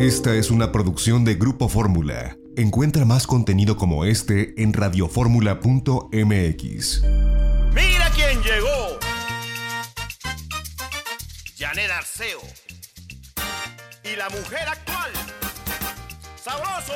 Esta es una producción de Grupo Fórmula. Encuentra más contenido como este en radioformula.mx. ¡Mira quién llegó! Janet Arceo. Y la mujer actual. ¡Sabroso!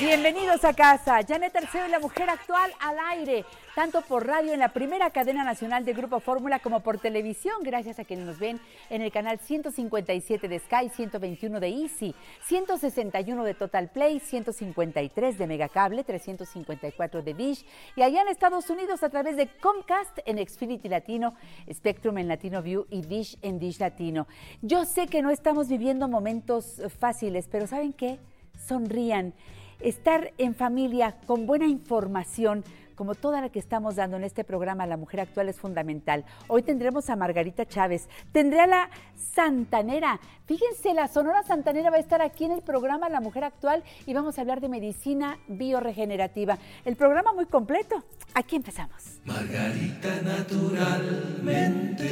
Bienvenidos a casa. Janet Arceo y la mujer actual al aire, tanto por radio en la primera cadena nacional de Grupo Fórmula como por televisión, gracias a quienes nos ven en el canal 157 de Sky, 121 de Easy, 161 de Total Play, 153 de Megacable, 354 de Dish y allá en Estados Unidos a través de Comcast en Xfinity Latino, Spectrum en Latino View y Dish en Dish Latino. Yo sé que no estamos viviendo momentos fáciles, pero ¿saben qué? Sonrían estar en familia con buena información, como toda la que estamos dando en este programa La Mujer Actual es fundamental. Hoy tendremos a Margarita Chávez, tendré a la Santanera. Fíjense, la Sonora Santanera va a estar aquí en el programa La Mujer Actual y vamos a hablar de medicina bioregenerativa. El programa muy completo. Aquí empezamos. Margarita Naturalmente.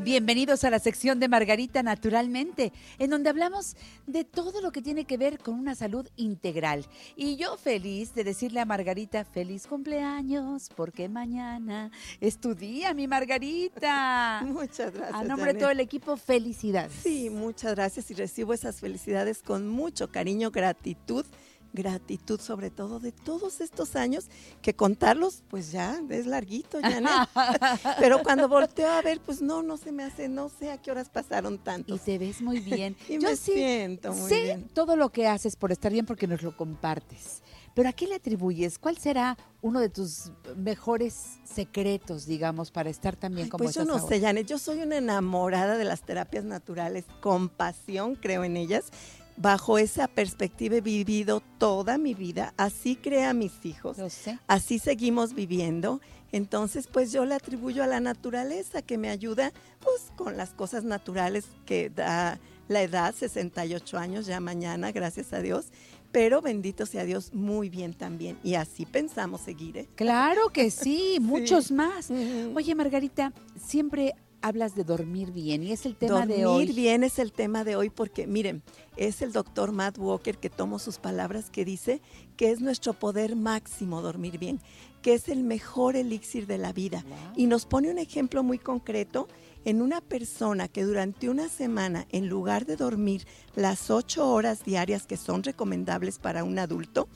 Bienvenidos a la sección de Margarita Naturalmente, en donde hablamos de todo lo que tiene que ver con una salud integral. Y yo feliz de decirle a Margarita, feliz cumpleaños, porque mañana es tu día, mi Margarita. Muchas gracias. A nombre de todo el equipo, felicidades. Sí, muchas gracias y recibo esas felicidades con mucho cariño, gratitud gratitud sobre todo de todos estos años que contarlos pues ya es larguito ya pero cuando volteo a ver pues no no se me hace no sé a qué horas pasaron tanto y te ves muy bien y me siento muy sé bien todo lo que haces por estar bien porque nos lo compartes pero a qué le atribuyes cuál será uno de tus mejores secretos digamos para estar tan bien Ay, como pues yo no ahora? sé Janet yo soy una enamorada de las terapias naturales con pasión creo en ellas bajo esa perspectiva he vivido toda mi vida, así creé a mis hijos, Lo sé. así seguimos viviendo. Entonces, pues yo le atribuyo a la naturaleza que me ayuda, pues con las cosas naturales que da la edad, 68 años ya mañana, gracias a Dios. Pero bendito sea Dios, muy bien también. Y así pensamos seguir. ¿eh? Claro que sí, muchos más. Oye, Margarita, siempre hablas de dormir bien y es el tema Dormir de hoy. bien es el tema de hoy porque, miren, es el doctor Matt Walker que tomo sus palabras que dice que es nuestro poder máximo dormir bien, que es el mejor elixir de la vida. Y nos pone un ejemplo muy concreto en una persona que durante una semana, en lugar de dormir las ocho horas diarias que son recomendables para un adulto,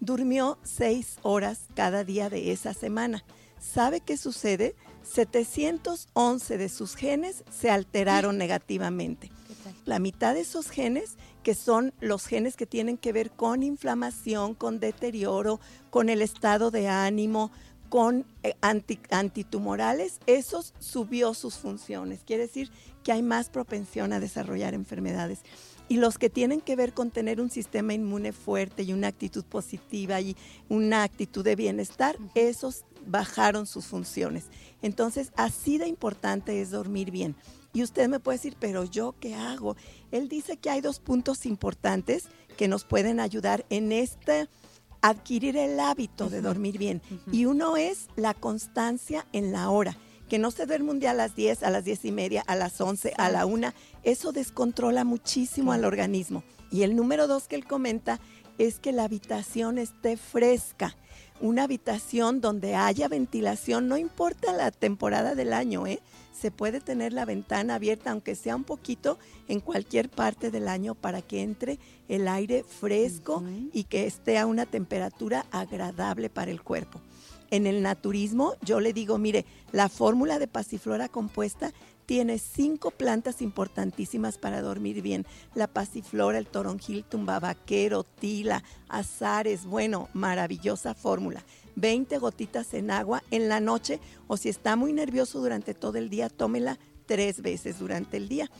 durmió seis horas cada día de esa semana. ¿Sabe qué sucede? 711 de sus genes se alteraron negativamente. La mitad de esos genes, que son los genes que tienen que ver con inflamación, con deterioro, con el estado de ánimo, con eh, anti- antitumorales, esos subió sus funciones. Quiere decir que hay más propensión a desarrollar enfermedades. Y los que tienen que ver con tener un sistema inmune fuerte y una actitud positiva y una actitud de bienestar, esos bajaron sus funciones. Entonces, así de importante es dormir bien. Y usted me puede decir, pero yo qué hago? Él dice que hay dos puntos importantes que nos pueden ayudar en este adquirir el hábito de dormir bien. Y uno es la constancia en la hora. Que no se duerme un día a las 10, a las 10 y media, a las 11, a la 1. Eso descontrola muchísimo al organismo. Y el número dos que él comenta es que la habitación esté fresca. Una habitación donde haya ventilación, no importa la temporada del año, ¿eh? Se puede tener la ventana abierta, aunque sea un poquito, en cualquier parte del año para que entre el aire fresco y que esté a una temperatura agradable para el cuerpo. En el naturismo, yo le digo, mire, la fórmula de pasiflora compuesta tiene cinco plantas importantísimas para dormir bien. La pasiflora, el toronjil, tumbabaquero, tila, azares, bueno, maravillosa fórmula. 20 gotitas en agua en la noche o si está muy nervioso durante todo el día, tómela tres veces durante el día.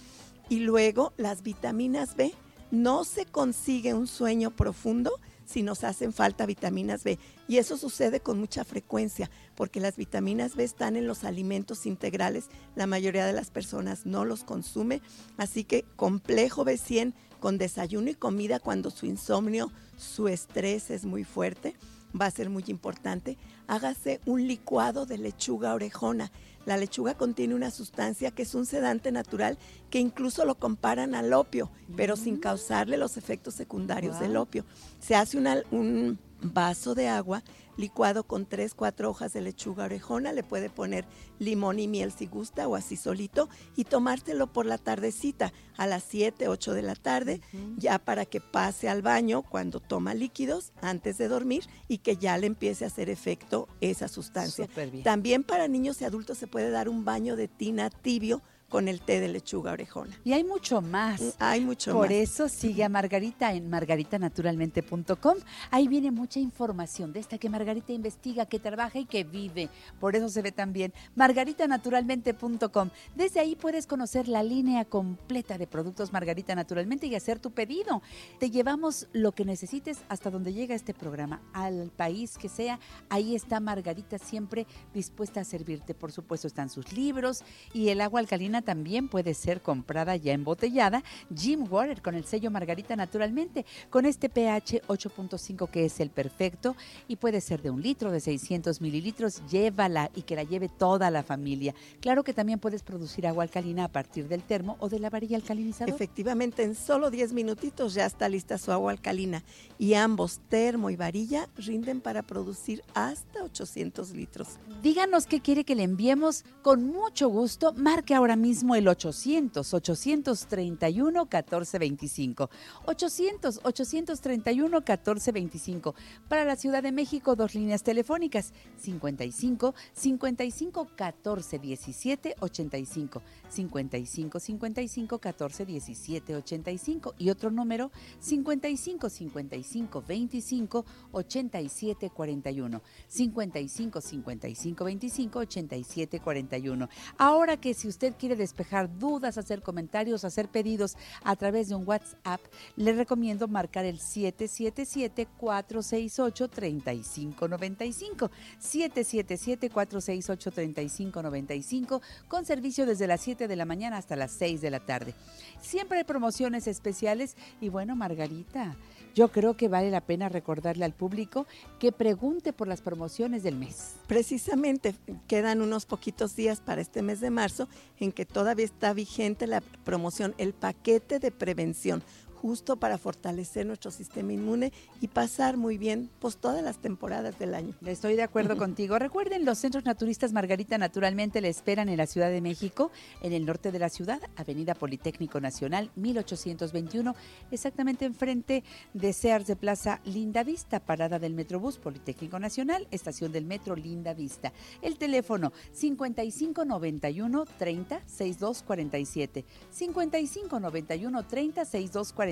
Y luego las vitaminas B. No se consigue un sueño profundo si nos hacen falta vitaminas B. Y eso sucede con mucha frecuencia, porque las vitaminas B están en los alimentos integrales. La mayoría de las personas no los consume. Así que complejo B100 con desayuno y comida cuando su insomnio, su estrés es muy fuerte, va a ser muy importante. Hágase un licuado de lechuga orejona. La lechuga contiene una sustancia que es un sedante natural que incluso lo comparan al opio, pero sin causarle los efectos secundarios del opio. Se hace un vaso de agua licuado con tres, cuatro hojas de lechuga orejona, le puede poner limón y miel si gusta o así solito y tomártelo por la tardecita a las 7, 8 de la tarde, ya para que pase al baño cuando toma líquidos antes de dormir y que ya le empiece a hacer efecto esa sustancia. También para niños y adultos se puede dar un baño de tina tibio con el té de lechuga orejona. Y hay mucho más. Mm, hay mucho más. Por eso sigue a Margarita en margaritanaturalmente.com. Ahí viene mucha información de esta que Margarita investiga, que trabaja y que vive. Por eso se ve también margaritanaturalmente.com. Desde ahí puedes conocer la línea completa de productos Margarita Naturalmente y hacer tu pedido. Te llevamos lo que necesites hasta donde llega este programa, al país que sea. Ahí está Margarita siempre dispuesta a servirte. Por supuesto están sus libros y el agua alcalina también puede ser comprada ya embotellada. Jim Water con el sello Margarita naturalmente, con este pH 8.5 que es el perfecto y puede ser de un litro, de 600 mililitros. Llévala y que la lleve toda la familia. Claro que también puedes producir agua alcalina a partir del termo o de la varilla alcalinizadora. Efectivamente, en solo 10 minutitos ya está lista su agua alcalina y ambos, termo y varilla, rinden para producir hasta 800 litros. Díganos qué quiere que le enviemos con mucho gusto. Marque ahora mismo mismo el 800 831 1425. 800 831 1425. Para la Ciudad de México, dos líneas telefónicas: 55 55 14 17 85. 55 55 14 17 85. Y otro número: 55 55 25 87 41. 55 55 25 87 41. Ahora que si usted quiere despejar dudas, hacer comentarios, hacer pedidos a través de un WhatsApp, le recomiendo marcar el 777-468-3595. 777-468-3595 con servicio desde las 7 de la mañana hasta las 6 de la tarde. Siempre hay promociones especiales y bueno, Margarita, yo creo que vale la pena recordarle al público que pregunte por las promociones del mes. Precisamente, quedan unos poquitos días para este mes de marzo en que todavía está vigente la promoción, el paquete de prevención justo para fortalecer nuestro sistema inmune y pasar muy bien pues todas las temporadas del año. Estoy de acuerdo contigo. Recuerden, los centros naturistas Margarita naturalmente le esperan en la Ciudad de México, en el norte de la ciudad, Avenida Politécnico Nacional 1821, exactamente enfrente de Sears de Plaza Linda Vista, parada del Metrobús Politécnico Nacional, estación del Metro Linda Vista. El teléfono 5591 30 6247 5591 30 6247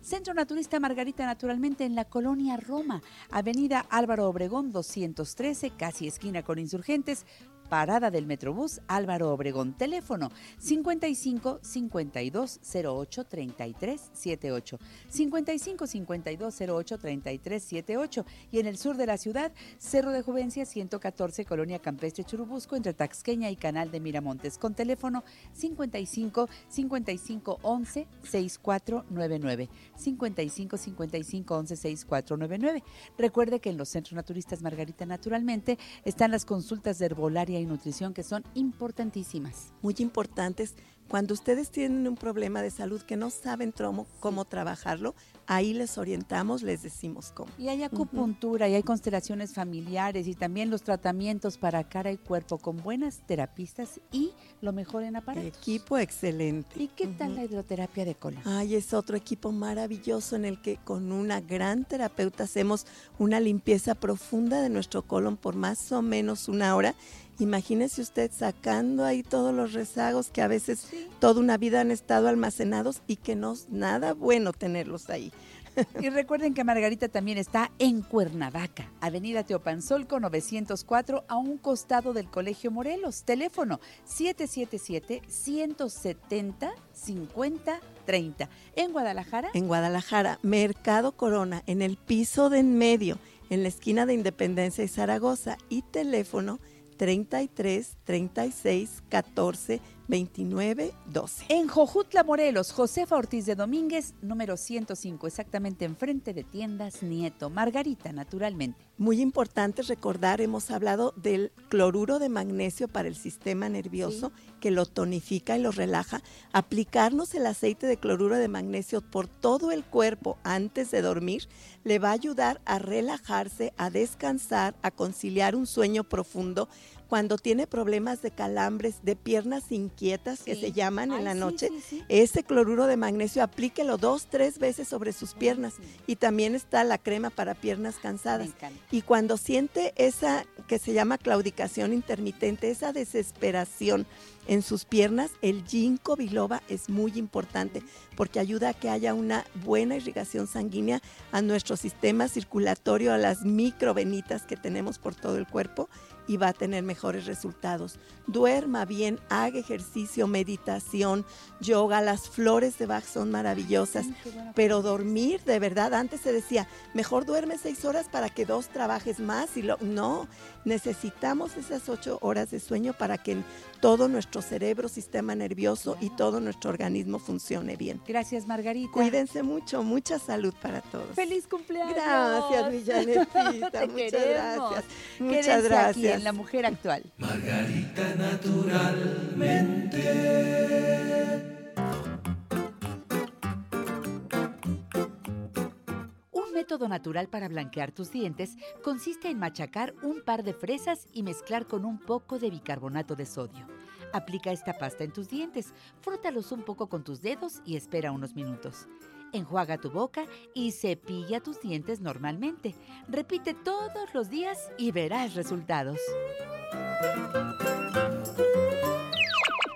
Centro Naturista Margarita Naturalmente en la colonia Roma, Avenida Álvaro Obregón 213, casi esquina con insurgentes, Parada del Metrobús Álvaro Obregón. Teléfono 55 52 08 33 78. 55 52 08 33 78. Y en el sur de la ciudad, Cerro de Juvencia 114, Colonia Campestre Churubusco, entre Taxqueña y Canal de Miramontes. Con teléfono 55 55 11 6499. 55 55 11 6499. Recuerde que en los centros naturistas Margarita Naturalmente están las consultas de herbolaria y nutrición que son importantísimas. Muy importantes. Cuando ustedes tienen un problema de salud que no saben cómo, cómo trabajarlo, ahí les orientamos, les decimos cómo. Y hay acupuntura y hay constelaciones familiares y también los tratamientos para cara y cuerpo con buenas terapistas y lo mejor en aparatos. Equipo excelente. ¿Y qué tal la hidroterapia de colon? Ay, es otro equipo maravilloso en el que con una gran terapeuta hacemos una limpieza profunda de nuestro colon por más o menos una hora Imagínese usted sacando ahí todos los rezagos que a veces toda una vida han estado almacenados y que no es nada bueno tenerlos ahí. Y recuerden que Margarita también está en Cuernavaca, Avenida Teopanzolco 904, a un costado del Colegio Morelos. Teléfono 777-170-5030. En Guadalajara. En Guadalajara, Mercado Corona, en el piso de en medio, en la esquina de Independencia y Zaragoza. Y teléfono 33 36 14 29 12. En Jojutla, Morelos, Josefa Ortiz de Domínguez, número 105, exactamente enfrente de Tiendas Nieto. Margarita, naturalmente. Muy importante recordar, hemos hablado del cloruro de magnesio para el sistema nervioso, que lo tonifica y lo relaja. Aplicarnos el aceite de cloruro de magnesio por todo el cuerpo antes de dormir le va a ayudar a relajarse, a descansar, a conciliar un sueño profundo cuando tiene problemas de calambres, de piernas inquietas que se llaman en la noche, ese cloruro de magnesio aplíquelo dos, tres veces sobre sus piernas. Y también está la crema para piernas cansadas. Y cuando siente esa que se llama claudicación intermitente, esa desesperación en sus piernas, el ginkgo biloba es muy importante porque ayuda a que haya una buena irrigación sanguínea a nuestro sistema circulatorio, a las microvenitas que tenemos por todo el cuerpo y va a tener mejores resultados. Duerma bien, haga ejercicio, meditación, yoga, las flores de Bach son maravillosas, pero dormir de verdad, antes se decía, mejor duerme seis horas para que dos trabajes más y lo, no, necesitamos esas ocho horas de sueño para que todo nuestro cerebro, sistema nervioso y todo nuestro organismo funcione bien. Gracias, Margarita. Cuídense mucho, mucha salud para todos. ¡Feliz cumpleaños! Gracias, Villanetita. muchas gracias. Muchas gracias. en La Mujer Actual. Margarita naturalmente. Método natural para blanquear tus dientes consiste en machacar un par de fresas y mezclar con un poco de bicarbonato de sodio. Aplica esta pasta en tus dientes, frótalos un poco con tus dedos y espera unos minutos. Enjuaga tu boca y cepilla tus dientes normalmente. Repite todos los días y verás resultados.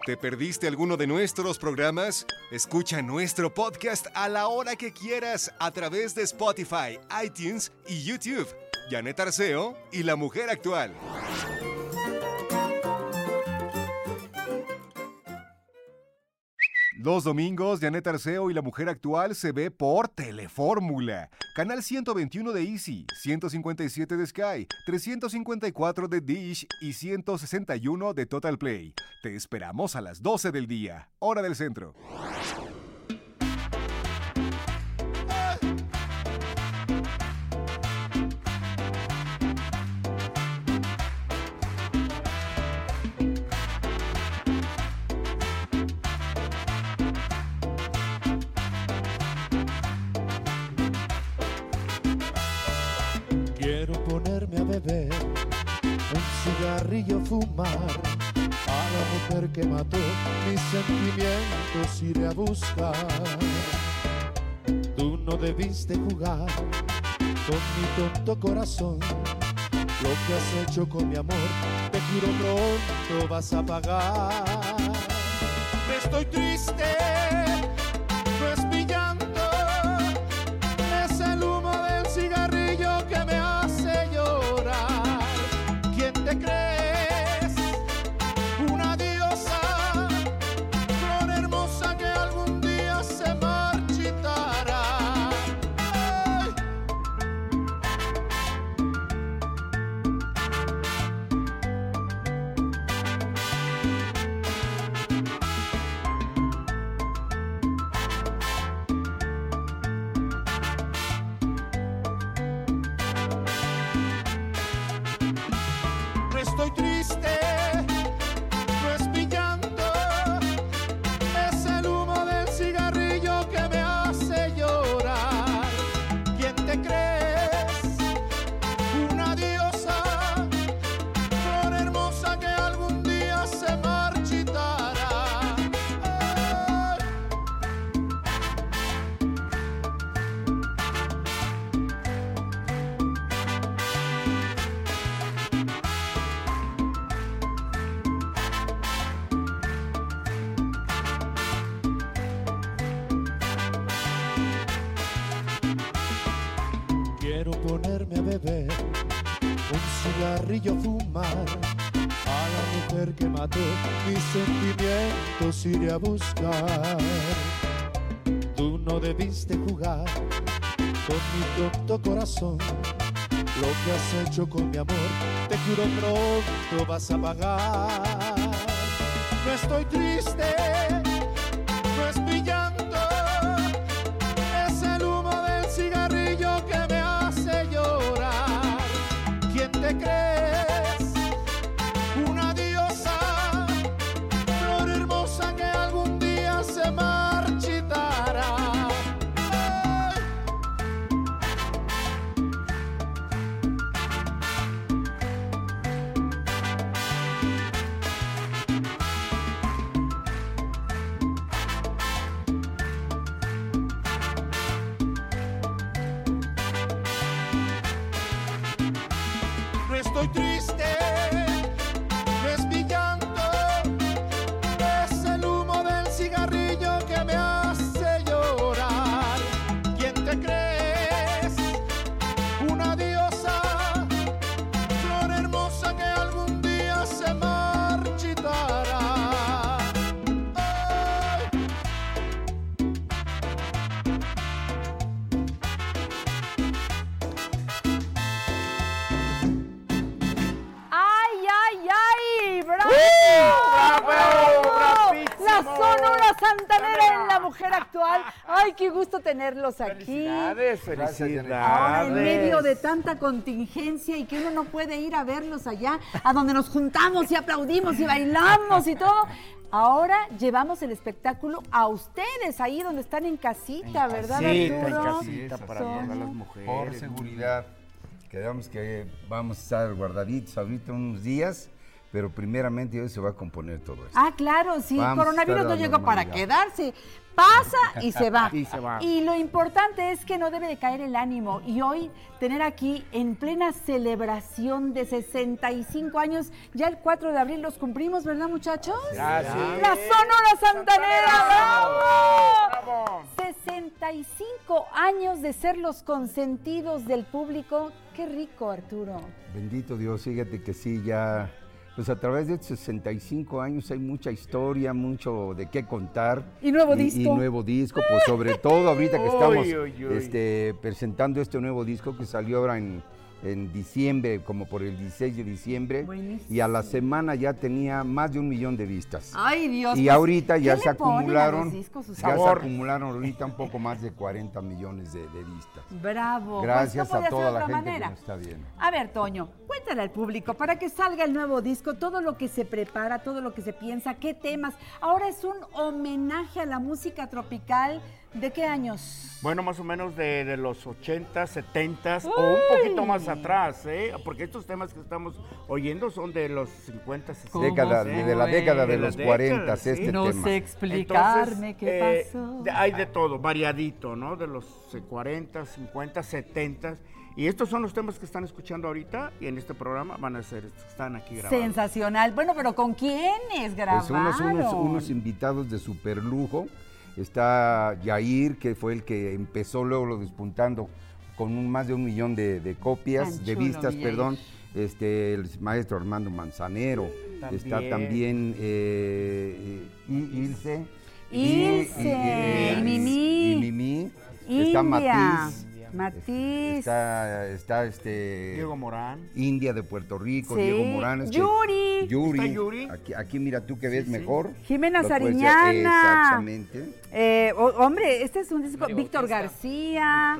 ¿Te perdiste alguno de nuestros programas? Escucha nuestro podcast a la hora que quieras a través de Spotify, iTunes y YouTube. Janet Arceo y la mujer actual. Los domingos, Janet Arceo y la mujer actual se ve por Telefórmula. Canal 121 de Easy, 157 de Sky, 354 de Dish y 161 de Total Play. Te esperamos a las 12 del día, hora del centro. Beber, un cigarrillo fumar. A la mujer que mató mis sentimientos iré a buscar. Tú no debiste jugar con mi tonto corazón. Lo que has hecho con mi amor, te juro pronto vas a pagar. Estoy triste, te crees? Estoy triste, a buscar. Tú no debiste jugar con mi tonto corazón. Lo que has hecho con mi amor, te juro pronto vas a pagar. No estoy triste, estoy triste, tenerlos aquí! Felicidades, felicidades. Ahora, en medio de tanta contingencia y que uno no puede ir a verlos allá, a donde nos juntamos y aplaudimos y bailamos y todo. Ahora llevamos el espectáculo a ustedes, ahí donde están en casita, ¿verdad, casita, en Arturo? casita, para todas las mujeres. Por seguridad, quedamos que vamos a estar guardaditos ahorita unos días, pero primeramente hoy se va a componer todo esto. Ah, claro, sí, Vamos a coronavirus no llegó para quedarse. Pasa y se va. Y se va. Y lo importante es que no debe de caer el ánimo. Y hoy tener aquí en plena celebración de 65 años, ya el 4 de abril los cumplimos, ¿verdad, muchachos? Así La. Sonora Santanera, ¡bravo! ¡Bravo! 65 años de ser los consentidos del público. Qué rico, Arturo. Bendito Dios, fíjate que sí, ya, pues a través de estos 65 años hay mucha historia, mucho de qué contar. Y nuevo Y disco. nuevo disco, pues sobre todo ahorita que estamos. Este, presentando este nuevo disco que salió ahora en, en diciembre, como por el 16 de diciembre. Buenísimo. Y a la semana ya tenía más de un millón de vistas. Ay, Dios. Y pues, ahorita ya ¿qué se acumularon, discos, ya se acumularon ahorita un poco más de 40 millones de, de vistas. Bravo. Pues, Gracias podía a toda la gente manera. que nos está viendo. A ver, Toño, cuéntale al público para que salga el nuevo disco, todo lo que se prepara, todo lo que se piensa, qué temas. Ahora es un homenaje a la música tropical. ¿De qué años? Bueno, más o menos de, de los 80, 70 o un poquito más atrás, ¿eh? Porque estos temas que estamos oyendo son de los 50, 60. Década, ¿eh? de la década de, De los década, 40, sí. este no tema. sé explicarme Entonces, qué eh, pasó. de- hay de todo, variadito, ¿no? De los eh, 40, 50, 70. Y estos son los temas que están escuchando ahorita y en este programa van a ser, estos que están aquí grabados. Sensacional. Bueno, pero ¿con quiénes grabaron? Pues unos, unos, unos invitados de super lujo. Está Yair, que fue el que empezó luego lo despuntando con un- más de un millón de, de copias, de vistas, Yair. perdón. Este, el maestro Armando Manzanero. Está También. eh, Ilse. Ilse, y Mimi. y Mimi. Está. Matiz. Matiz. Está, está este. Diego Morán. India de Puerto Rico, Sí. Diego Morán. este, Yuri. Yuri. ¿Está Yuri? Aquí, aquí mira tú que ves mejor. Jimena Sariñana. Exactamente. Eh, hombre, este es un disco. Víctor García.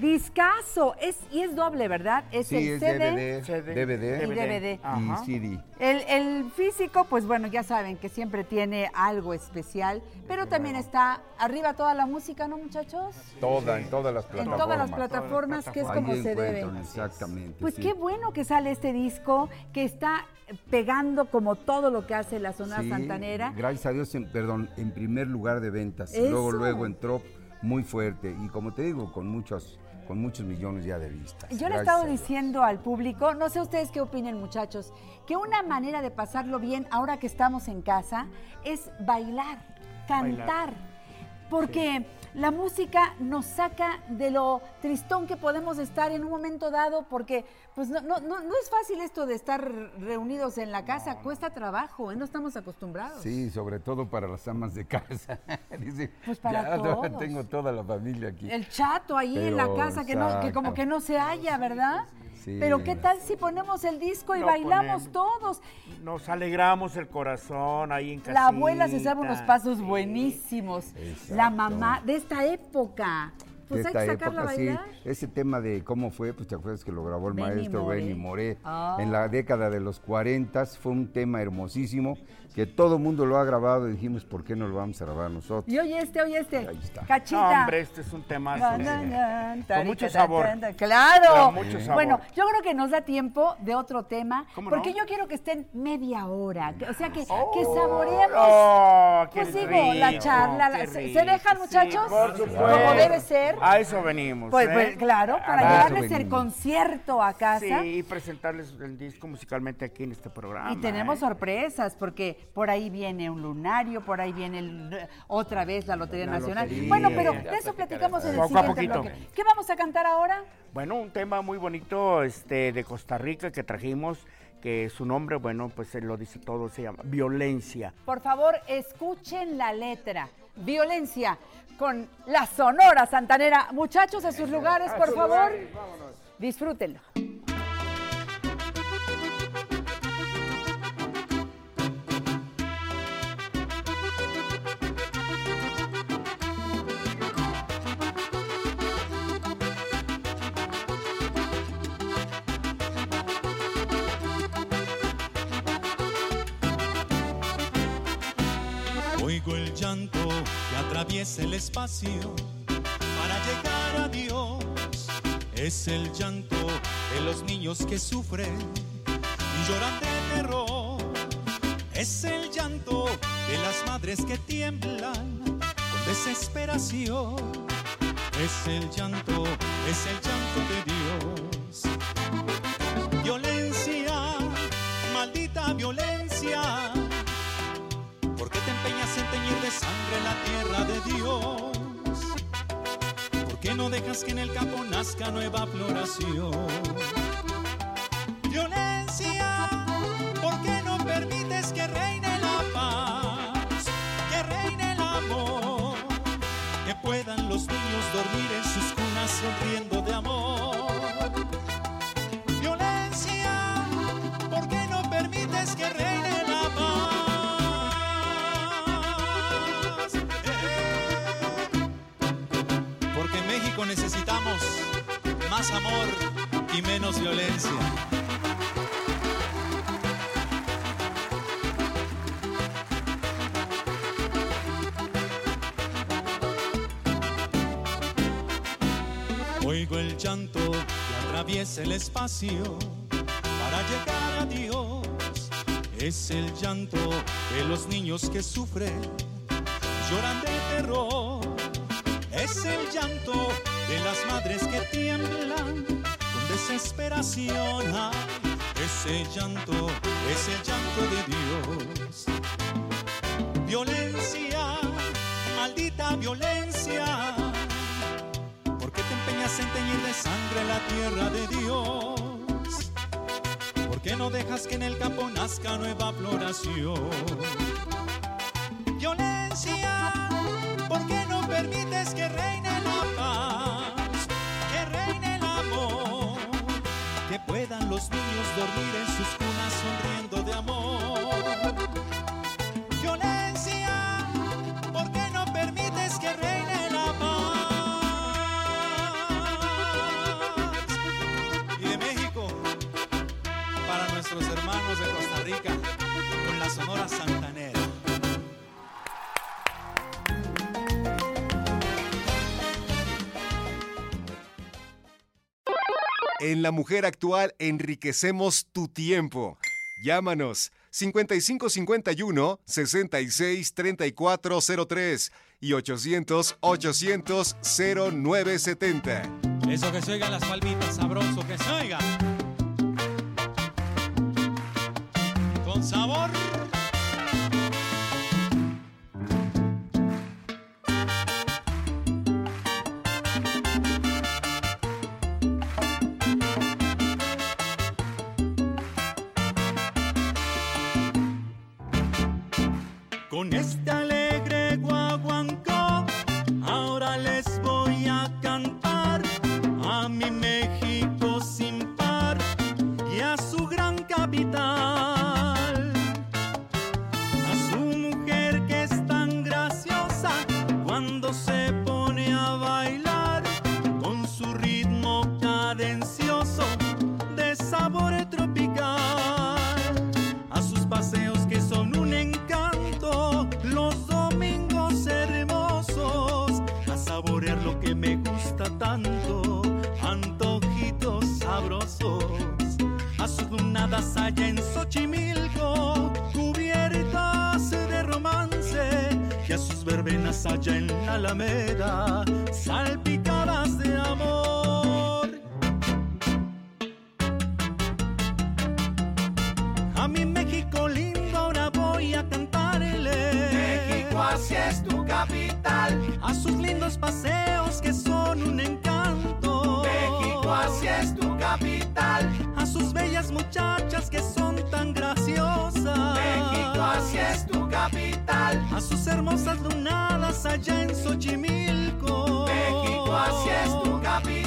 Discaso. Es, y es doble, ¿verdad? Es Sí, el es CD. DVD, CD. DVD, Y DVD. Ajá. y CD. El, el físico, pues bueno, ya saben que siempre tiene algo especial, pero también está arriba toda la música, ¿no, muchachos? Toda, en todas las En plataformas. todas las plataformas, que es Ahí como se debe. Exactamente. Pues sí. qué bueno que sale este disco, que está pegando como todo lo que hace la zona Sí, santanera. Gracias a Dios, en- perdón, en primer lugar de ventas. Eso. Luego, luego entró muy fuerte y como te digo, con muchos, con muchos millones ya de vistas. Yo le he Gracias estado diciendo al público, no sé ustedes qué opinen muchachos, que una manera de pasarlo bien ahora que estamos en casa es bailar, cantar. Porque la música nos saca de lo tristón que podemos estar en un momento dado, porque pues no, no, no, no es fácil esto de estar reunidos en la casa, cuesta trabajo, ¿eh? no estamos acostumbrados. Sí, sobre todo para las amas de casa. Dice, Pues para "Ya, todos. tengo toda la familia aquí. El chato ahí en la casa que no, que como que no se halla, ¿verdad? Sí. Pero qué tal si ponemos el disco y bailamos ponemos. todos. Nos alegramos el corazón ahí en casa. La abuela se sabe unos pasos buenísimos. La mamá de esta época. Pues de hay que esta a época, sí. Ese tema de cómo fue, pues te acuerdas que lo grabó el Benny maestro Moré. Benny Moré Ah. en la década de los 40, fue un tema hermosísimo que todo mundo lo ha grabado y dijimos, ¿por qué no lo vamos a grabar nosotros? Y oye este, oye este. Ahí está. Cachita. hombre, este es un tema con mucho sabor. Claro. Con mucho sabor. Bueno, yo creo que nos da tiempo de otro tema, ¿Cómo porque no? yo quiero que estén media hora, que- o sea que, que Oh, saboreemos. oh, qué pues digo, la charla, la- ¿se, dejan Sí, muchachos? por supuesto. Como debe ser. A eso venimos. Pues, ¿eh? pues, claro, para llevarles el concierto a casa. Sí, y presentarles el disco musicalmente aquí en este programa. Y tenemos ¿eh? sorpresas, porque por ahí viene un lunario, por ahí viene el- otra vez la Lotería La Nacional. lotería. Bueno, pero de eso platicamos en el Poco a siguiente poquito. bloque. ¿Qué vamos a cantar ahora? Bueno, un tema muy bonito este, de Costa Rica que trajimos, que su nombre, bueno, pues él lo dice todo, se llama Violencia. Por favor, escuchen la letra. Violencia con la Sonora Santanera. Muchachos, a sus lugares, por favor. Disfrútenlo. Llanto que atraviesa el espacio para llegar a Dios. Es el llanto de los niños que sufren y lloran de terror. Es el llanto de las madres que tiemblan con desesperación. Es el llanto, es el llanto de ¿Por qué no dejas que en el campo nazca nueva floración? Violencia, ¿por qué no permites que reine la paz? Que reine el amor, que puedan los niños dormir en sus cunas sonriendo de amor. Amor y menos violencia. Oigo el llanto que atraviesa el espacio para llegar a Dios. Es el llanto de los niños que sufren, lloran de terror. Es el llanto de las madres que tiemblan con desesperación. Ese llanto es el llanto de Dios. Violencia, maldita violencia. ¿Por qué te empeñas en teñir de sangre la tierra de Dios? ¿Por qué no dejas que en el campo nazca nueva floración? Los niños dormir en sus cunas sonriendo de amor. Violencia, ¿por qué no permites que reine la paz? Y de México, para nuestros hermanos de Costa Rica, con la Sonora Santanera. En La Mujer Actual enriquecemos tu tiempo. Llámanos 5551 66 3403 y 800 800 0970. Eso que se oigan las palmitas, sabroso que se oiga. Con sabor. Capital. A sus hermosas lunadas allá en Xochimilco. México, así es tu capital.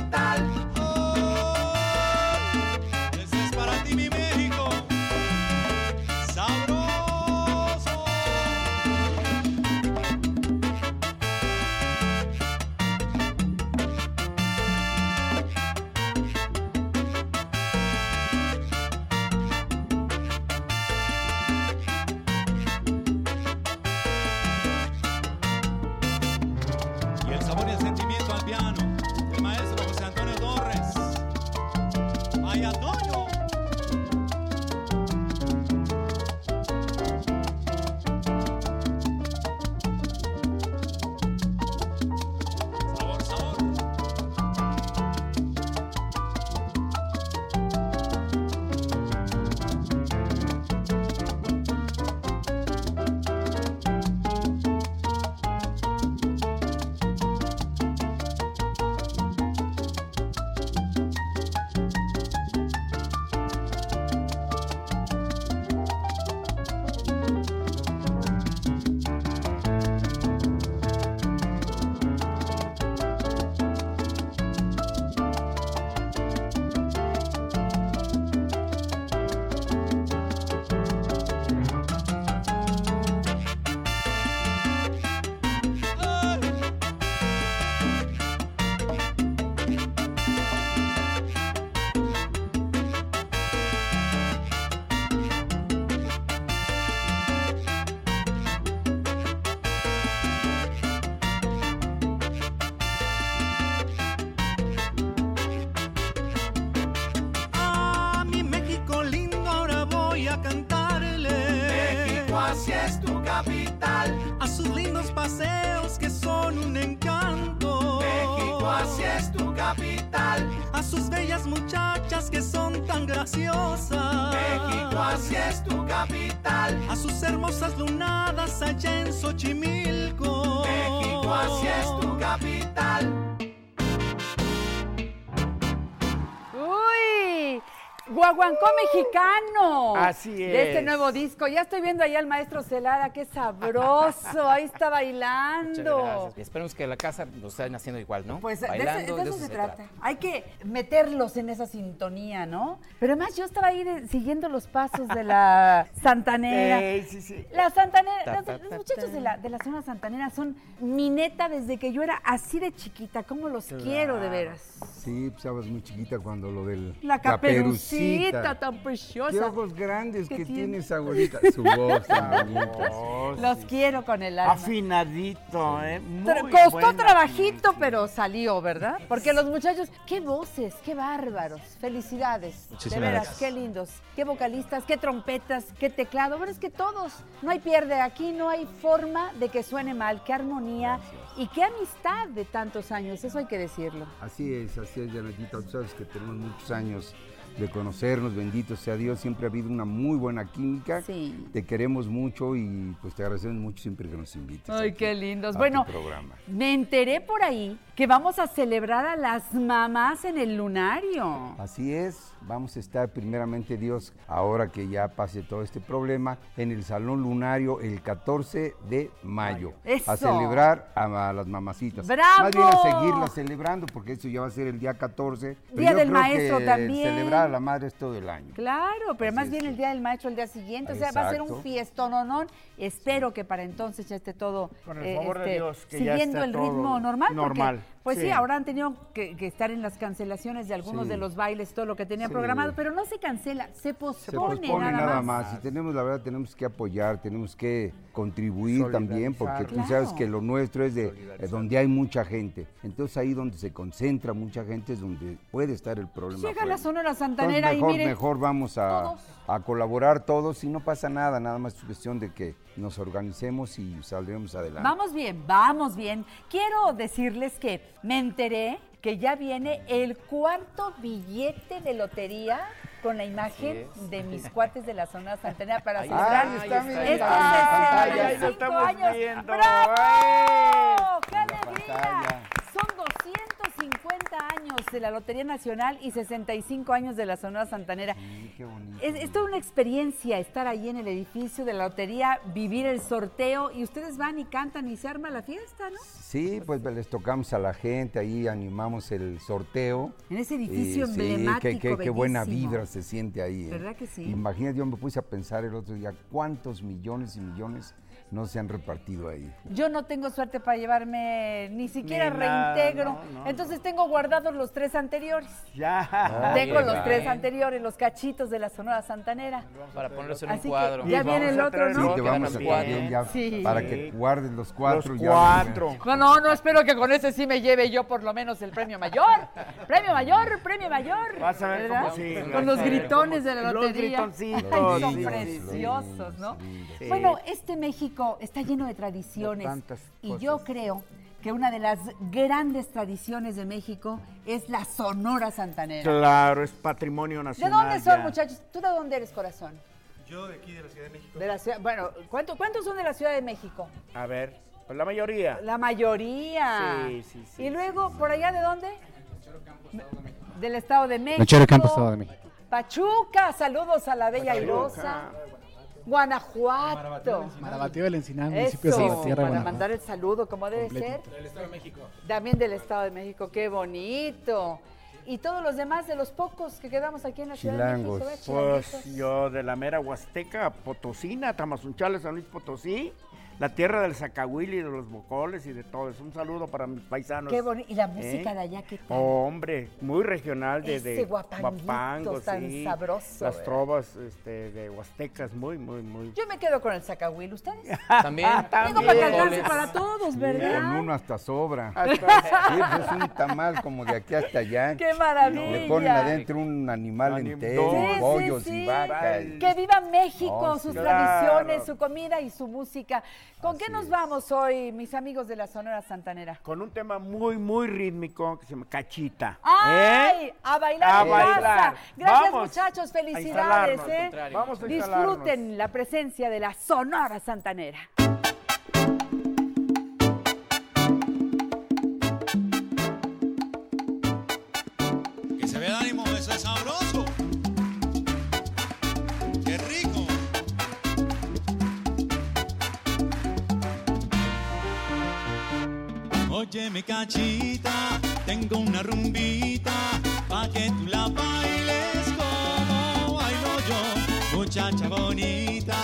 Tan graciosas. México, así es tu capital. A sus hermosas lunadas allá en Xochimilco. México, así es tu capital. Guaguancó mexicano. Así De este es. nuevo disco. Ya estoy viendo ahí al maestro Celada, qué sabroso. Ahí está bailando. esperemos que la casa nos estén haciendo igual, ¿no? Pues de, eso- Bailando, de eso se, trata. Hay que meterlos en esa sintonía, ¿no? Pero además yo estaba ahí de- siguiendo los pasos de la Santanera. Ey, sí, sí. La Santanera, Ta, los, ta, los ta, muchachos de la, de la zona Santanera son mi neta desde que yo era así de chiquita. ¿Cómo los quiero de veras? Sí, pues estabas muy chiquita cuando lo del La caperucita tan preciosa. Qué ojos grandes que tiene. tiene esa abuelita. Su voz. Oh, Los sí. quiero con el alma. Afinadito, ¿eh? Muy Tra- Costó trabajito, pero salió, ¿verdad? Porque los muchachos, qué voces, qué bárbaros. Felicidades. Muchísimas de veras, gracias. qué lindos. Qué vocalistas, qué trompetas, qué teclado. Pero es que todos, no hay pierde. Aquí no hay forma de que suene mal. Qué armonía y qué amistad de tantos años. Eso hay que decirlo. Así es, así es, Janetita. Tú sabes que tenemos muchos años de conocernos, bendito sea Dios. Siempre ha habido una muy buena química. Sí. Te queremos mucho y pues te agradecemos mucho siempre que nos invites. Ay, qué lindos. Bueno, programa. me enteré por ahí que vamos a celebrar a las mamás en el lunario. Así es, vamos a estar primeramente Dios, ahora que ya pase todo este problema, en el Salón Lunario el 14 de mayo. Eso. A celebrar a, a las mamacitas. ¡Bravo! Más bien a seguirlas celebrando, porque eso ya va a ser el día 14. Pero Día yo del creo maestro que también. Celebrar a la madre es todo el año. Claro, pero más bien el Día del Maestro el día siguiente, o sea, va a ser un fiestononón. Espero que para entonces ya esté todo eh, Con el favor de Dios, que ya siguiendo esté el todo ritmo normal. porque, normal, pues sí. sí. ahora han tenido que, que estar en las cancelaciones de algunos Sí. de los bailes, todo lo que tenían Sí. programado, pero no se cancela, se pospone, Se pospone nada, nada, más. más. Y tenemos, la verdad, tenemos que apoyar, tenemos que contribuir también, porque tú sabes que lo nuestro es de eh, donde hay mucha gente. Entonces ahí donde se concentra mucha gente es donde puede estar el problema. Llega fuerte. la Sonora Entonces, Santanera mejor, y mire, mejor vamos a, a colaborar todos y no pasa nada, nada más es cuestión de que nos organicemos y saldremos adelante. Vamos bien, vamos bien. Quiero decirles que me enteré que ya viene el cuarto billete de lotería con la imagen de mis cuates de la zona Santanera para celebrar está, ahí está, estos lo 65 estamos años. ¡Bravo! ¡Qué alegría! Pantalla. Son 250 años de la Lotería Nacional y 65 años de la Sonora Santanera. Sí, qué bonito. Es, es toda una experiencia estar ahí en el edificio de la lotería, vivir el sorteo y ustedes van y cantan y se arma la fiesta, ¿no? Sí, pues les tocamos a la gente, ahí animamos el sorteo. En ese edificio sí, emblemático, qué, qué- qué buena vibra se siente ahí. ¿eh? ¿Verdad que sí? Imagínate, yo me puse a pensar el otro día cuántos millones y millones no se han repartido ahí. Yo no tengo suerte para llevarme ni siquiera Ni nada, reintegro, no, no, entonces tengo guardados los tres anteriores. Ya. tengo bien, los tres anteriores, los cachitos de la Sonora Santanera. Para ponerlos en un Así que cuadro. ya Y viene el otro, Sí, ¿no? te vamos a ya Sí. para que guardes los cuatro. Los ya. cuatro. No, no, no, espero que con ese sí me lleve yo por lo menos el premio mayor. Premio mayor, premio mayor. Vas a ver ¿verdad? cómo sí, Con los gritones de la sí. Los lotería. gritoncitos, Ay, son preciosos, ¿no? Bueno, este México está lleno de tradiciones. De tantas y yo creo que una de las grandes tradiciones de México es la Sonora Santanera. Claro, es patrimonio ¿De nacional. dónde son, ya. muchachos? ¿Tú de dónde eres, corazón? Yo de aquí de la Ciudad de México. De la ciudad, bueno, ¿cuánto- ¿cuántos son de la Ciudad de México? A ver, pues la mayoría. La mayoría. Sí, sí, sí, Y luego, ¿por allá de dónde? Del Estado de México. Nochero Campo, Estado de México. Pachuca, saludos a la Bella Airosa. Guanajuato. Marabatío del Encinal, municipio de Salvatierra, para Guanajuato. mandar el saludo, como debe ser. También del Estado de México, qué bonito. Y todos los demás de los pocos que quedamos aquí en la Ciudad Chilangos. de México. Pues yo de la mera Huasteca, Potosina, Tamazunchales, San Luis Potosí, la tierra del Zacahuili, de los bocoles y de todo eso. Un saludo para mis paisanos. Qué bonito. Y la música ¿Eh? de allá, ¿qué tal? Hombre, muy regional de, de Ese guapanguito guapangos, tan sí. sabroso, Las ¿verdad? trovas este, de Huastecas, muy, muy, muy. Yo me quedo con el Zacahuil, ¿ustedes? También. Digo para También. cantarse para todos, ¿verdad? con uno hasta sobra. Hasta- Sí, pues es un tamal como de aquí hasta allá. ¡Qué maravilla! Le ponen adentro un animal Anim- entero, Sí, pollos sí. y vacas. Que viva México, Oh, sus sí. tradiciones, Claro. su comida y su música. ¿Con qué nos es. vamos hoy, mis amigos de la Sonora Santanera? Con un tema muy, muy rítmico que se llama Cachita. ¡Ay! ¿Eh? A bailar A en bailar. casa. Gracias, Vamos muchachos. a Felicidades, al ¿eh? Vamos a. Disfruten la presencia de la Sonora Santanera. Que se vea el ánimo, eso es sabroso. Oye, mi cachita, tengo una rumbita pa' que tú la bailes como bailo yo. Muchacha bonita,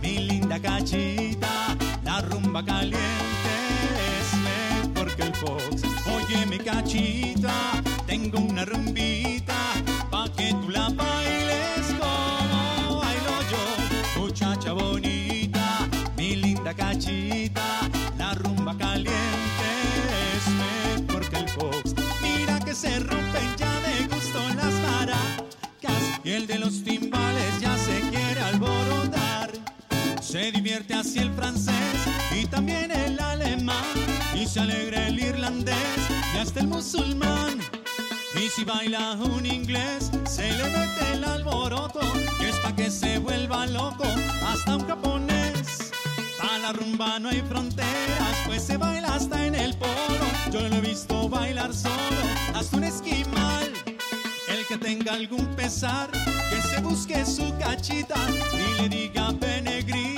mi linda cachita, la rumba caliente es mejor que el fox. Oye, mi cachita, tengo una rumbita pa' que tú la bailes como bailo yo. Muchacha bonita, mi linda cachita, y el de los timbales ya se quiere alborotar. Se divierte así el francés y también el alemán y se alegra el irlandés y hasta el musulmán. Y si baila un inglés, se le mete el alboroto, que es pa' que se vuelva loco, hasta un japonés. La la rumba no hay fronteras, pues se baila hasta en el polo. Yo lo he visto bailar solo, hasta un esquimal. Que tenga algún pesar, que se busque su cachita y le diga penegrita,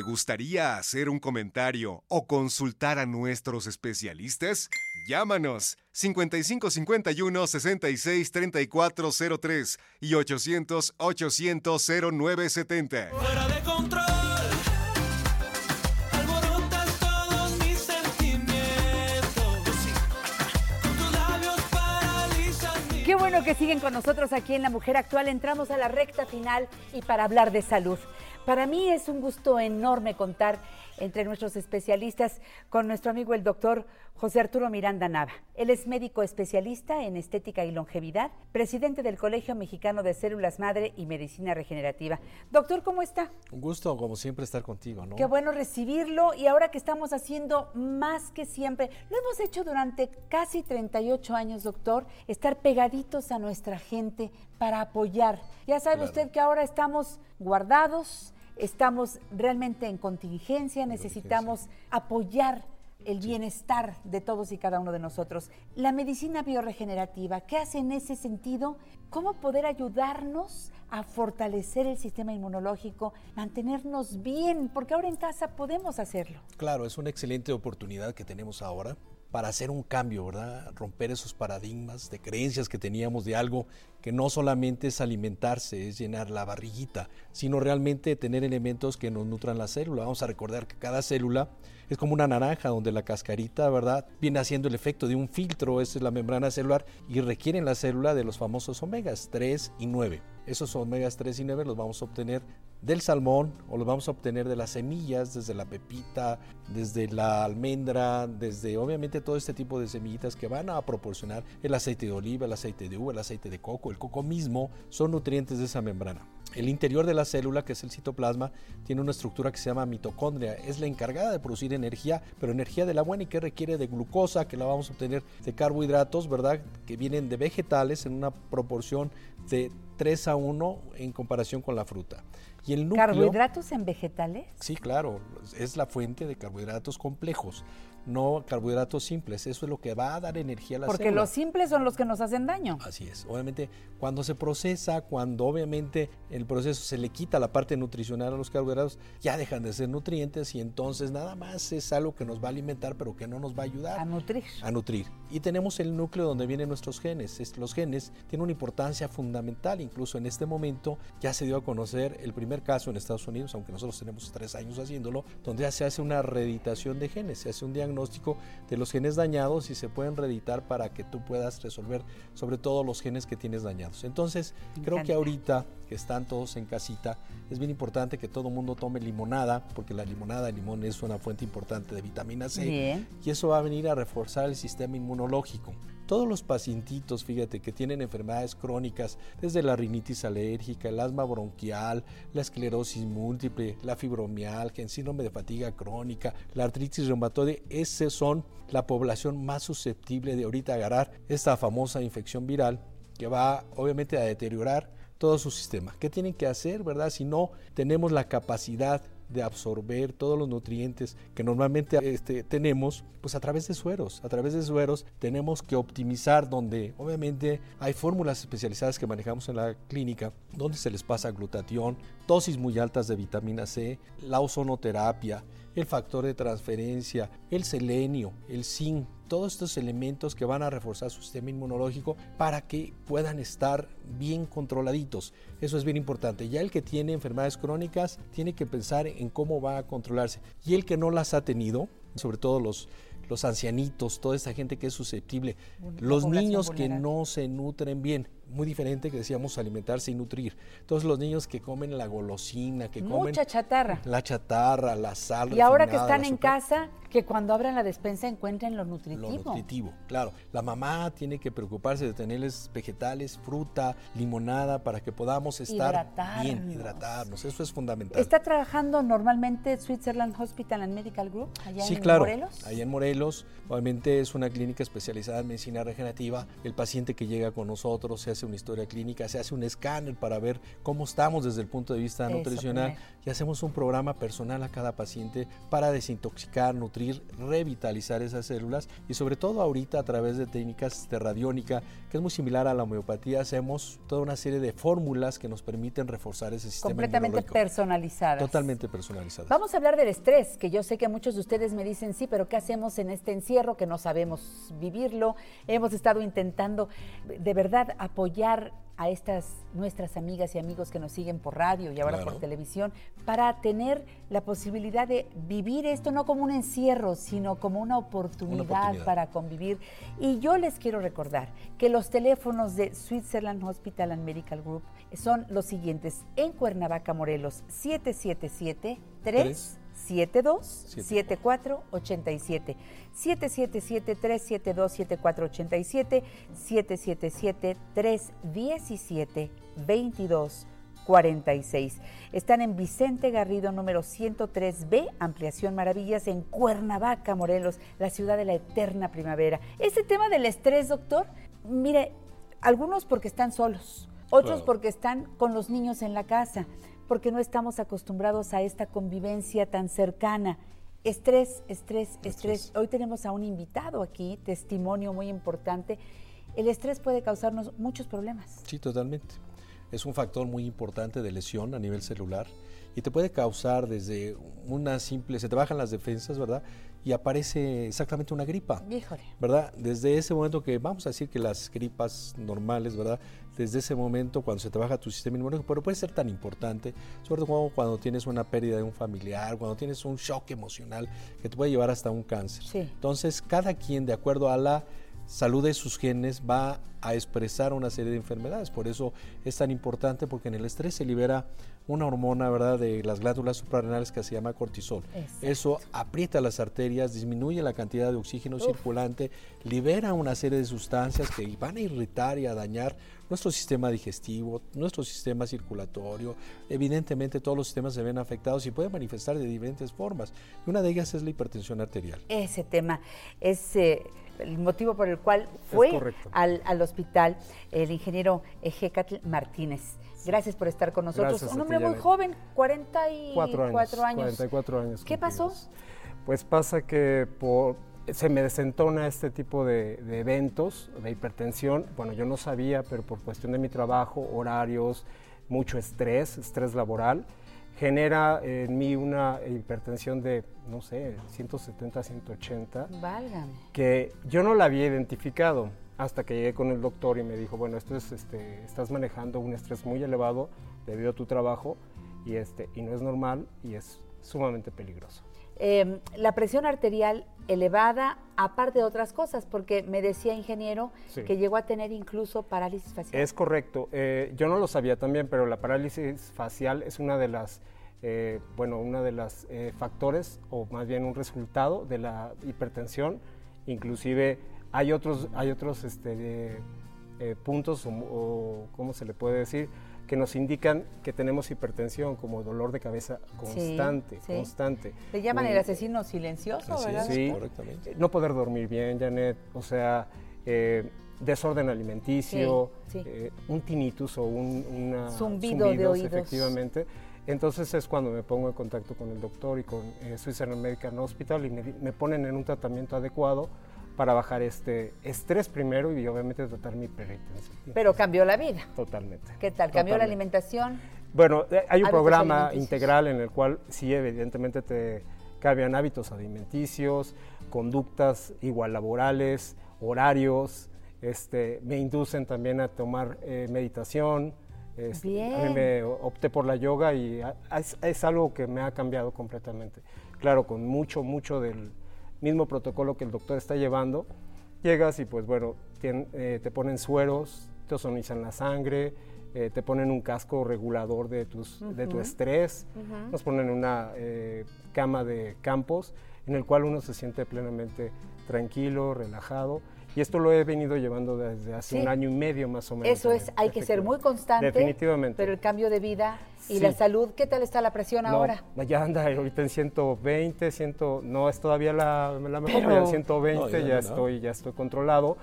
¿Te gustaría hacer un comentario o consultar a nuestros especialistas? Llámanos 5551 66 3403 y 800 800 0970. Fuera de control, alborotas todos mis sentimientos. Tus labios paralizan mi Qué bueno que siguen con nosotros aquí en La Mujer Actual. Entramos a la recta final y para hablar de salud. Para mí es un gusto enorme contar entre nuestros especialistas con nuestro amigo el doctor José Arturo Miranda Nava. Él es médico especialista en estética y longevidad, presidente del Colegio Mexicano de Células Madre y Medicina Regenerativa. Doctor, ¿cómo está? Un gusto, como siempre, estar contigo, ¿no? Qué bueno recibirlo y ahora que estamos haciendo más que siempre, lo hemos hecho durante casi 38 años, doctor, estar pegaditos a nuestra gente para apoyar. Ya sabe Claro. usted que ahora estamos guardados, estamos realmente en contingencia, necesitamos apoyar el bienestar de todos y cada uno de nosotros. La medicina bioregenerativa, ¿qué hace en ese sentido? ¿Cómo poder ayudarnos a fortalecer el sistema inmunológico, mantenernos bien? Porque ahora en casa podemos hacerlo. Claro, es una excelente oportunidad que tenemos ahora para hacer un cambio, ¿verdad? Romper esos paradigmas de creencias que teníamos de algo que no solamente es alimentarse, es llenar la barriguita, sino realmente tener elementos que nos nutran la célula. Vamos a recordar que cada célula es como una naranja donde la cascarita, ¿verdad? Viene haciendo el efecto de un filtro, esa es la membrana celular y requiere en la célula de los famosos omegas 3 y 9. Esos omegas 3 y 9 los vamos a obtener del salmón o los vamos a obtener de las semillas, desde la pepita, desde la almendra, desde obviamente todo este tipo de semillitas que van a proporcionar el aceite de oliva, el aceite de uva, el aceite de coco, el coco mismo, son nutrientes de esa membrana. El interior de la célula, que es el citoplasma, tiene una estructura que se llama mitocondria. Es la encargada de producir energía, pero energía de la buena y que requiere de glucosa, que la vamos a obtener de carbohidratos, ¿verdad? Que vienen de vegetales en una proporción de 3 a 1 en comparación con la fruta. Y el núcleo, ¿Carbohidratos en vegetales? Sí, claro, es la fuente de carbohidratos complejos, no carbohidratos simples. Eso es lo que va a dar energía a la Porque célula. los simples son los que nos hacen daño. Así es. Obviamente, cuando se procesa, cuando obviamente el proceso se le quita la parte nutricional a los carbohidratos, ya dejan de ser nutrientes y entonces nada más es algo que nos va a alimentar, pero que no nos va a ayudar A nutrir. a nutrir. Y tenemos el núcleo donde vienen nuestros genes. Es- Los genes tienen una importancia fundamental. Incluso en este momento ya se dio a conocer el primer caso en Estados Unidos, aunque nosotros tenemos tres años haciéndolo, donde ya se hace una reeditación de genes. Se hace un diagnóstico de los genes dañados y se pueden reeditar para que tú puedas resolver sobre todo los genes que tienes dañados. Entonces, creo que ahorita que están todos en casita, es bien importante que todo el mundo tome limonada, porque la limonada de limón es una fuente importante de vitamina C. Bien. Y eso va a venir a reforzar el sistema inmunológico. Todos los pacientitos, fíjate, que tienen enfermedades crónicas, desde la rinitis alérgica, el asma bronquial, la esclerosis múltiple, la fibromialgia, el síndrome de fatiga crónica, la artritis reumatoide, esos son la población más susceptible de ahorita agarrar esta famosa infección viral que va obviamente a deteriorar todo su sistema. ¿Qué tienen que hacer, verdad? Si no tenemos la capacidad de absorber todos los nutrientes que normalmente este, tenemos, pues a través de sueros. A través de sueros tenemos que optimizar donde obviamente hay fórmulas especializadas que manejamos en la clínica, donde se les pasa glutatión, dosis muy altas de vitamina C, la ozonoterapia, el factor de transferencia, el selenio, el zinc, todos estos elementos que van a reforzar su sistema inmunológico para que puedan estar bien controladitos. Eso es bien importante. Ya el que tiene enfermedades crónicas tiene que pensar en cómo va a controlarse. Y el que no las ha tenido, sobre todo los, los ancianitos, toda esta gente que es susceptible, los niños que no se nutren bien, muy diferente que decíamos alimentarse y nutrir. Todos los niños que comen la golosina, que comen Mucha chatarra. la chatarra, la sal. Y ahora que están en casa, que cuando abran la despensa encuentren lo nutritivo. Lo nutritivo, claro. La mamá tiene que preocuparse de tenerles vegetales, fruta, limonada, para que podamos estar bien, Hidratarnos. hidratarnos. Eso es fundamental. ¿Está trabajando normalmente Switzerland Hospital and Medical Group allá Sí, en claro. Morelos? Allá en Morelos, obviamente es una clínica especializada en medicina regenerativa. El paciente que llega con nosotros se hace una historia clínica, se hace un escáner para ver cómo estamos desde el punto de vista Eso, nutricional primero. y hacemos un programa personal a cada paciente para desintoxicar, nutrir, revitalizar esas células y sobre todo ahorita a través de técnicas de radiónica, que es muy similar a la homeopatía, hacemos toda una serie de fórmulas que nos permiten reforzar ese sistema Completamente personalizadas. Totalmente personalizadas. Vamos a hablar del estrés, que yo sé que muchos de ustedes me dicen, sí, pero ¿qué hacemos en este encierro que no sabemos vivirlo? Hemos estado intentando de verdad apoyar a estas nuestras amigas y amigos que nos siguen por radio y ahora Claro. por televisión para tener la posibilidad de vivir esto no como un encierro, sino como una oportunidad, oportunidad. para convivir. Y yo les quiero recordar que los teléfonos de Switzerland Hospital and Medical Group son los siguientes. En Cuernavaca, Morelos, 777 3 72 7487 777 372 7487 777 317 2246 Están en Vicente Garrido número 103B, Ampliación Maravillas en Cuernavaca, Morelos, la ciudad de la eterna primavera. Ese tema del estrés, doctor, mire, algunos porque están solos, otros Claro. porque están con los niños en la casa, porque no estamos acostumbrados a esta convivencia tan cercana. Estrés, estrés, estrés. Hoy tenemos a un invitado aquí, testimonio muy importante. El estrés puede causarnos muchos problemas. Sí, totalmente. Es un factor muy importante de lesión a nivel celular y te puede causar desde una simple, se te bajan las defensas, ¿verdad? Y aparece exactamente una gripa. Híjole. ¿verdad? Desde ese momento que vamos a decir que las gripas normales, ¿verdad? Desde ese momento cuando se te baja tu sistema inmunológico, pero puede ser tan importante, sobre todo cuando tienes una pérdida de un familiar, cuando tienes un shock emocional que te puede llevar hasta un cáncer. Sí. Entonces, cada quien, de acuerdo a la salud de sus genes, va a expresar una serie de enfermedades. Por eso es tan importante porque en el estrés se libera una hormona, ¿verdad?, de las glándulas suprarrenales que se llama cortisol. Exacto. Eso aprieta las arterias, disminuye la cantidad de oxígeno Uf. circulante, libera una serie de sustancias que van a irritar y a dañar nuestro sistema digestivo, nuestro sistema circulatorio. Evidentemente todos los sistemas se ven afectados y pueden manifestar de diferentes formas. Y una de ellas es la hipertensión arterial. Ese tema es eh, el motivo por el cual fue al, al hospital el ingeniero Ejecatl Martínez. Gracias por estar con nosotros. Gracias Un ti, hombre muy Janet. joven, 44 Cuatro años, años. 44 años. ¿Qué pasó? Pues pasa que por, se me desentona este tipo de, de eventos de hipertensión. Bueno, yo no sabía, pero por cuestión de mi trabajo, horarios, mucho estrés, estrés laboral, genera en mí una hipertensión de, no sé, 170, 180 Válgame. que yo no la había identificado hasta que llegué con el doctor y me dijo, bueno, esto es, este, estás manejando un estrés muy elevado debido a tu trabajo y, este, y no es normal y es sumamente peligroso. Eh, la presión arterial elevada, aparte de otras cosas, porque me decía ingeniero Sí. que llegó a tener incluso parálisis facial. Es correcto. Eh, yo no lo sabía también, pero la parálisis facial es una de las, eh, bueno, una de las eh, factores o más bien un resultado de la hipertensión. Inclusive hay otros, hay otros este, eh, eh, puntos o, o, cómo se le puede decir que nos indican que tenemos hipertensión, como dolor de cabeza constante, sí. constante. Le llaman Un- el asesino silencioso, Así ¿verdad? es, sí. Eh, No poder dormir bien, Janet. O sea, eh, desorden alimenticio, Sí, sí. eh, un tinnitus o un una Zumbido de zumbidos, oídos. efectivamente. Entonces es cuando me pongo en contacto con el doctor y con eh, Switzerland Medical Hospital y me, me ponen en un tratamiento adecuado para bajar este estrés primero y obviamente tratar mi hipertensión. Pero cambió la vida. Totalmente. ¿Qué tal? ¿Cambió la alimentación? Bueno, eh, hay un programa integral en el cual sí, evidentemente te cambian hábitos alimenticios, conductas igual laborales, horarios, este, me inducen también a tomar eh, meditación. este, A mí Bien. me opté por la yoga y a- es, es algo que me ha cambiado completamente. Claro, con mucho, mucho del mismo protocolo que el doctor está llevando, llegas y pues bueno, tien- eh, te ponen sueros, te ozonizan la sangre, eh, te ponen un casco regulador de, tus, de tu estrés, nos ponen una eh, cama de campos en el cual uno se siente plenamente tranquilo, relajado. Y esto lo he venido llevando desde hace Sí. un año y medio más o menos. Eso es, hay que ser muy constante. Definitivamente. Pero el cambio de vida y Sí. la salud, ¿qué tal está la presión No, ahora? Ya anda ahorita en 120, 100, no es todavía la, la mejor, Pero- pero en 120 No, ya, ya, ya. estoy ya estoy controlado,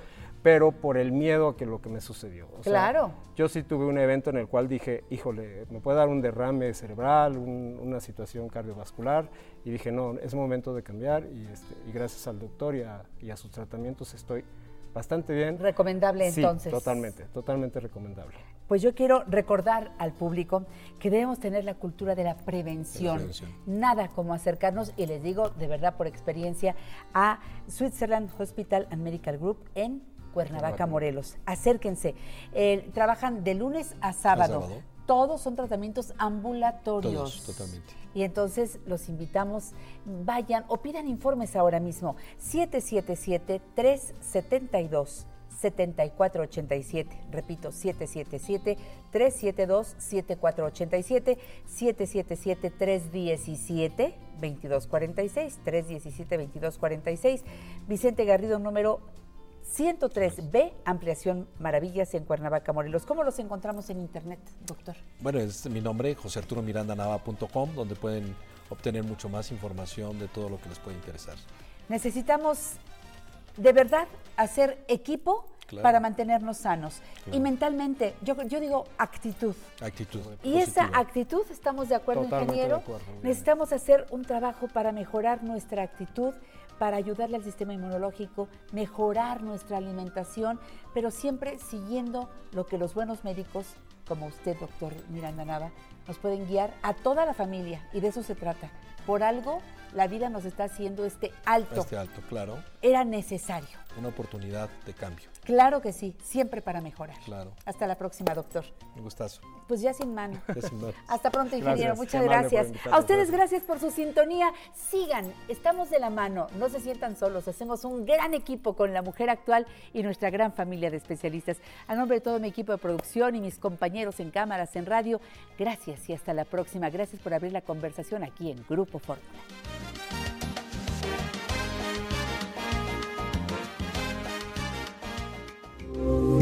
pero por el miedo a que lo que me sucedió. O sea, Claro. yo sí tuve un evento en el cual dije, híjole, me puede dar un derrame cerebral, un- una situación cardiovascular, y dije, no, es momento de cambiar, y, este, y gracias al doctor y a, y a sus tratamientos estoy bastante bien. Recomendable Sí, entonces. totalmente, totalmente recomendable. Pues yo quiero recordar al público que debemos tener la cultura de la prevención. prevención. Nada como acercarnos, y les digo de verdad por experiencia, a Switzerland Hospital and Medical Group en Cuernavaca. Morelos. Acérquense. Eh, trabajan de lunes a sábado. sábado. Todos son tratamientos ambulatorios. Todos, totalmente. Y entonces los invitamos, vayan o pidan informes ahora mismo. 777-372-7487. Repito, 777-372-7487. 777-317-2246. 317-2246. Vicente Garrido, número 103B, Ampliación Maravillas en Cuernavaca, Morelos. ¿Cómo los encontramos en internet, doctor? Bueno, es mi nombre, josearturomirandanava.com, donde pueden obtener mucho más información de todo lo que les puede interesar. Necesitamos de verdad hacer equipo Claro. para mantenernos sanos. Claro. Y mentalmente, yo, yo digo actitud. Actitud. Y esa actitud, ¿estamos de acuerdo, Totalmente de ingeniero? acuerdo, bien. Necesitamos hacer un trabajo para mejorar nuestra actitud, para ayudarle al sistema inmunológico, mejorar nuestra alimentación, pero siempre siguiendo lo que los buenos médicos, como usted, doctor Miranda Nava, nos pueden guiar a toda la familia. Y de eso se trata. Por algo, la vida nos está haciendo este alto. Este alto, claro. Era necesario. Una oportunidad de cambio. Claro que sí, siempre para mejorar. Claro. Hasta la próxima, doctor. Un gustazo. Pues ya sin mano. Ya sin mano. Hasta pronto, ingeniero. Gracias. Muchas Qué gracias. A ustedes gracias por su sintonía. Sigan, estamos de la mano. No se sientan solos. Hacemos un gran equipo con la mujer actual y nuestra gran familia de especialistas. A nombre de todo mi equipo de producción y mis compañeros en cámaras, en radio, gracias y hasta la próxima. Gracias por abrir la conversación aquí en Grupo Fórmula.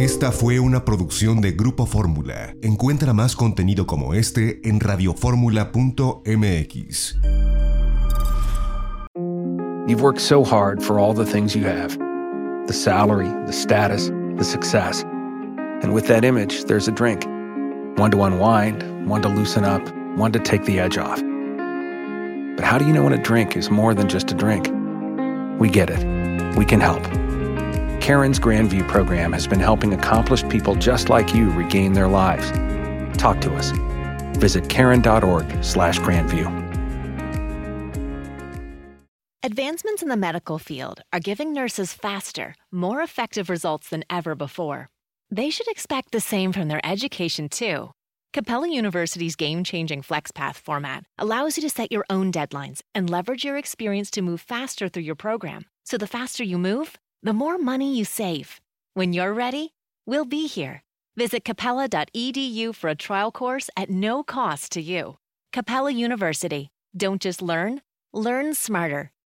Esta fue una producción de Grupo Fórmula. Encuentra más contenido como este en radioformula.mx. You've worked so hard for all the things you have the salary, the status, the success. And with that image, there's a drink. One to unwind, one to loosen up, one to take the edge off. But how do you know when a drink is more than just a drink? We get it. We can help. Karen's Grandview program has been helping accomplished people just like you regain their lives. Talk to us. Visit karen.org/grandview. Advancements in the medical field are giving nurses faster, more effective results than ever before. They should expect the same from their education, too. Capella University's game changing FlexPath format allows you to set your own deadlines and leverage your experience to move faster through your program. So the faster you move, the more money you save. When you're ready, we'll be here. Visit capella.edu for a trial course at no cost to you. Capella University. Don't just learn, learn smarter.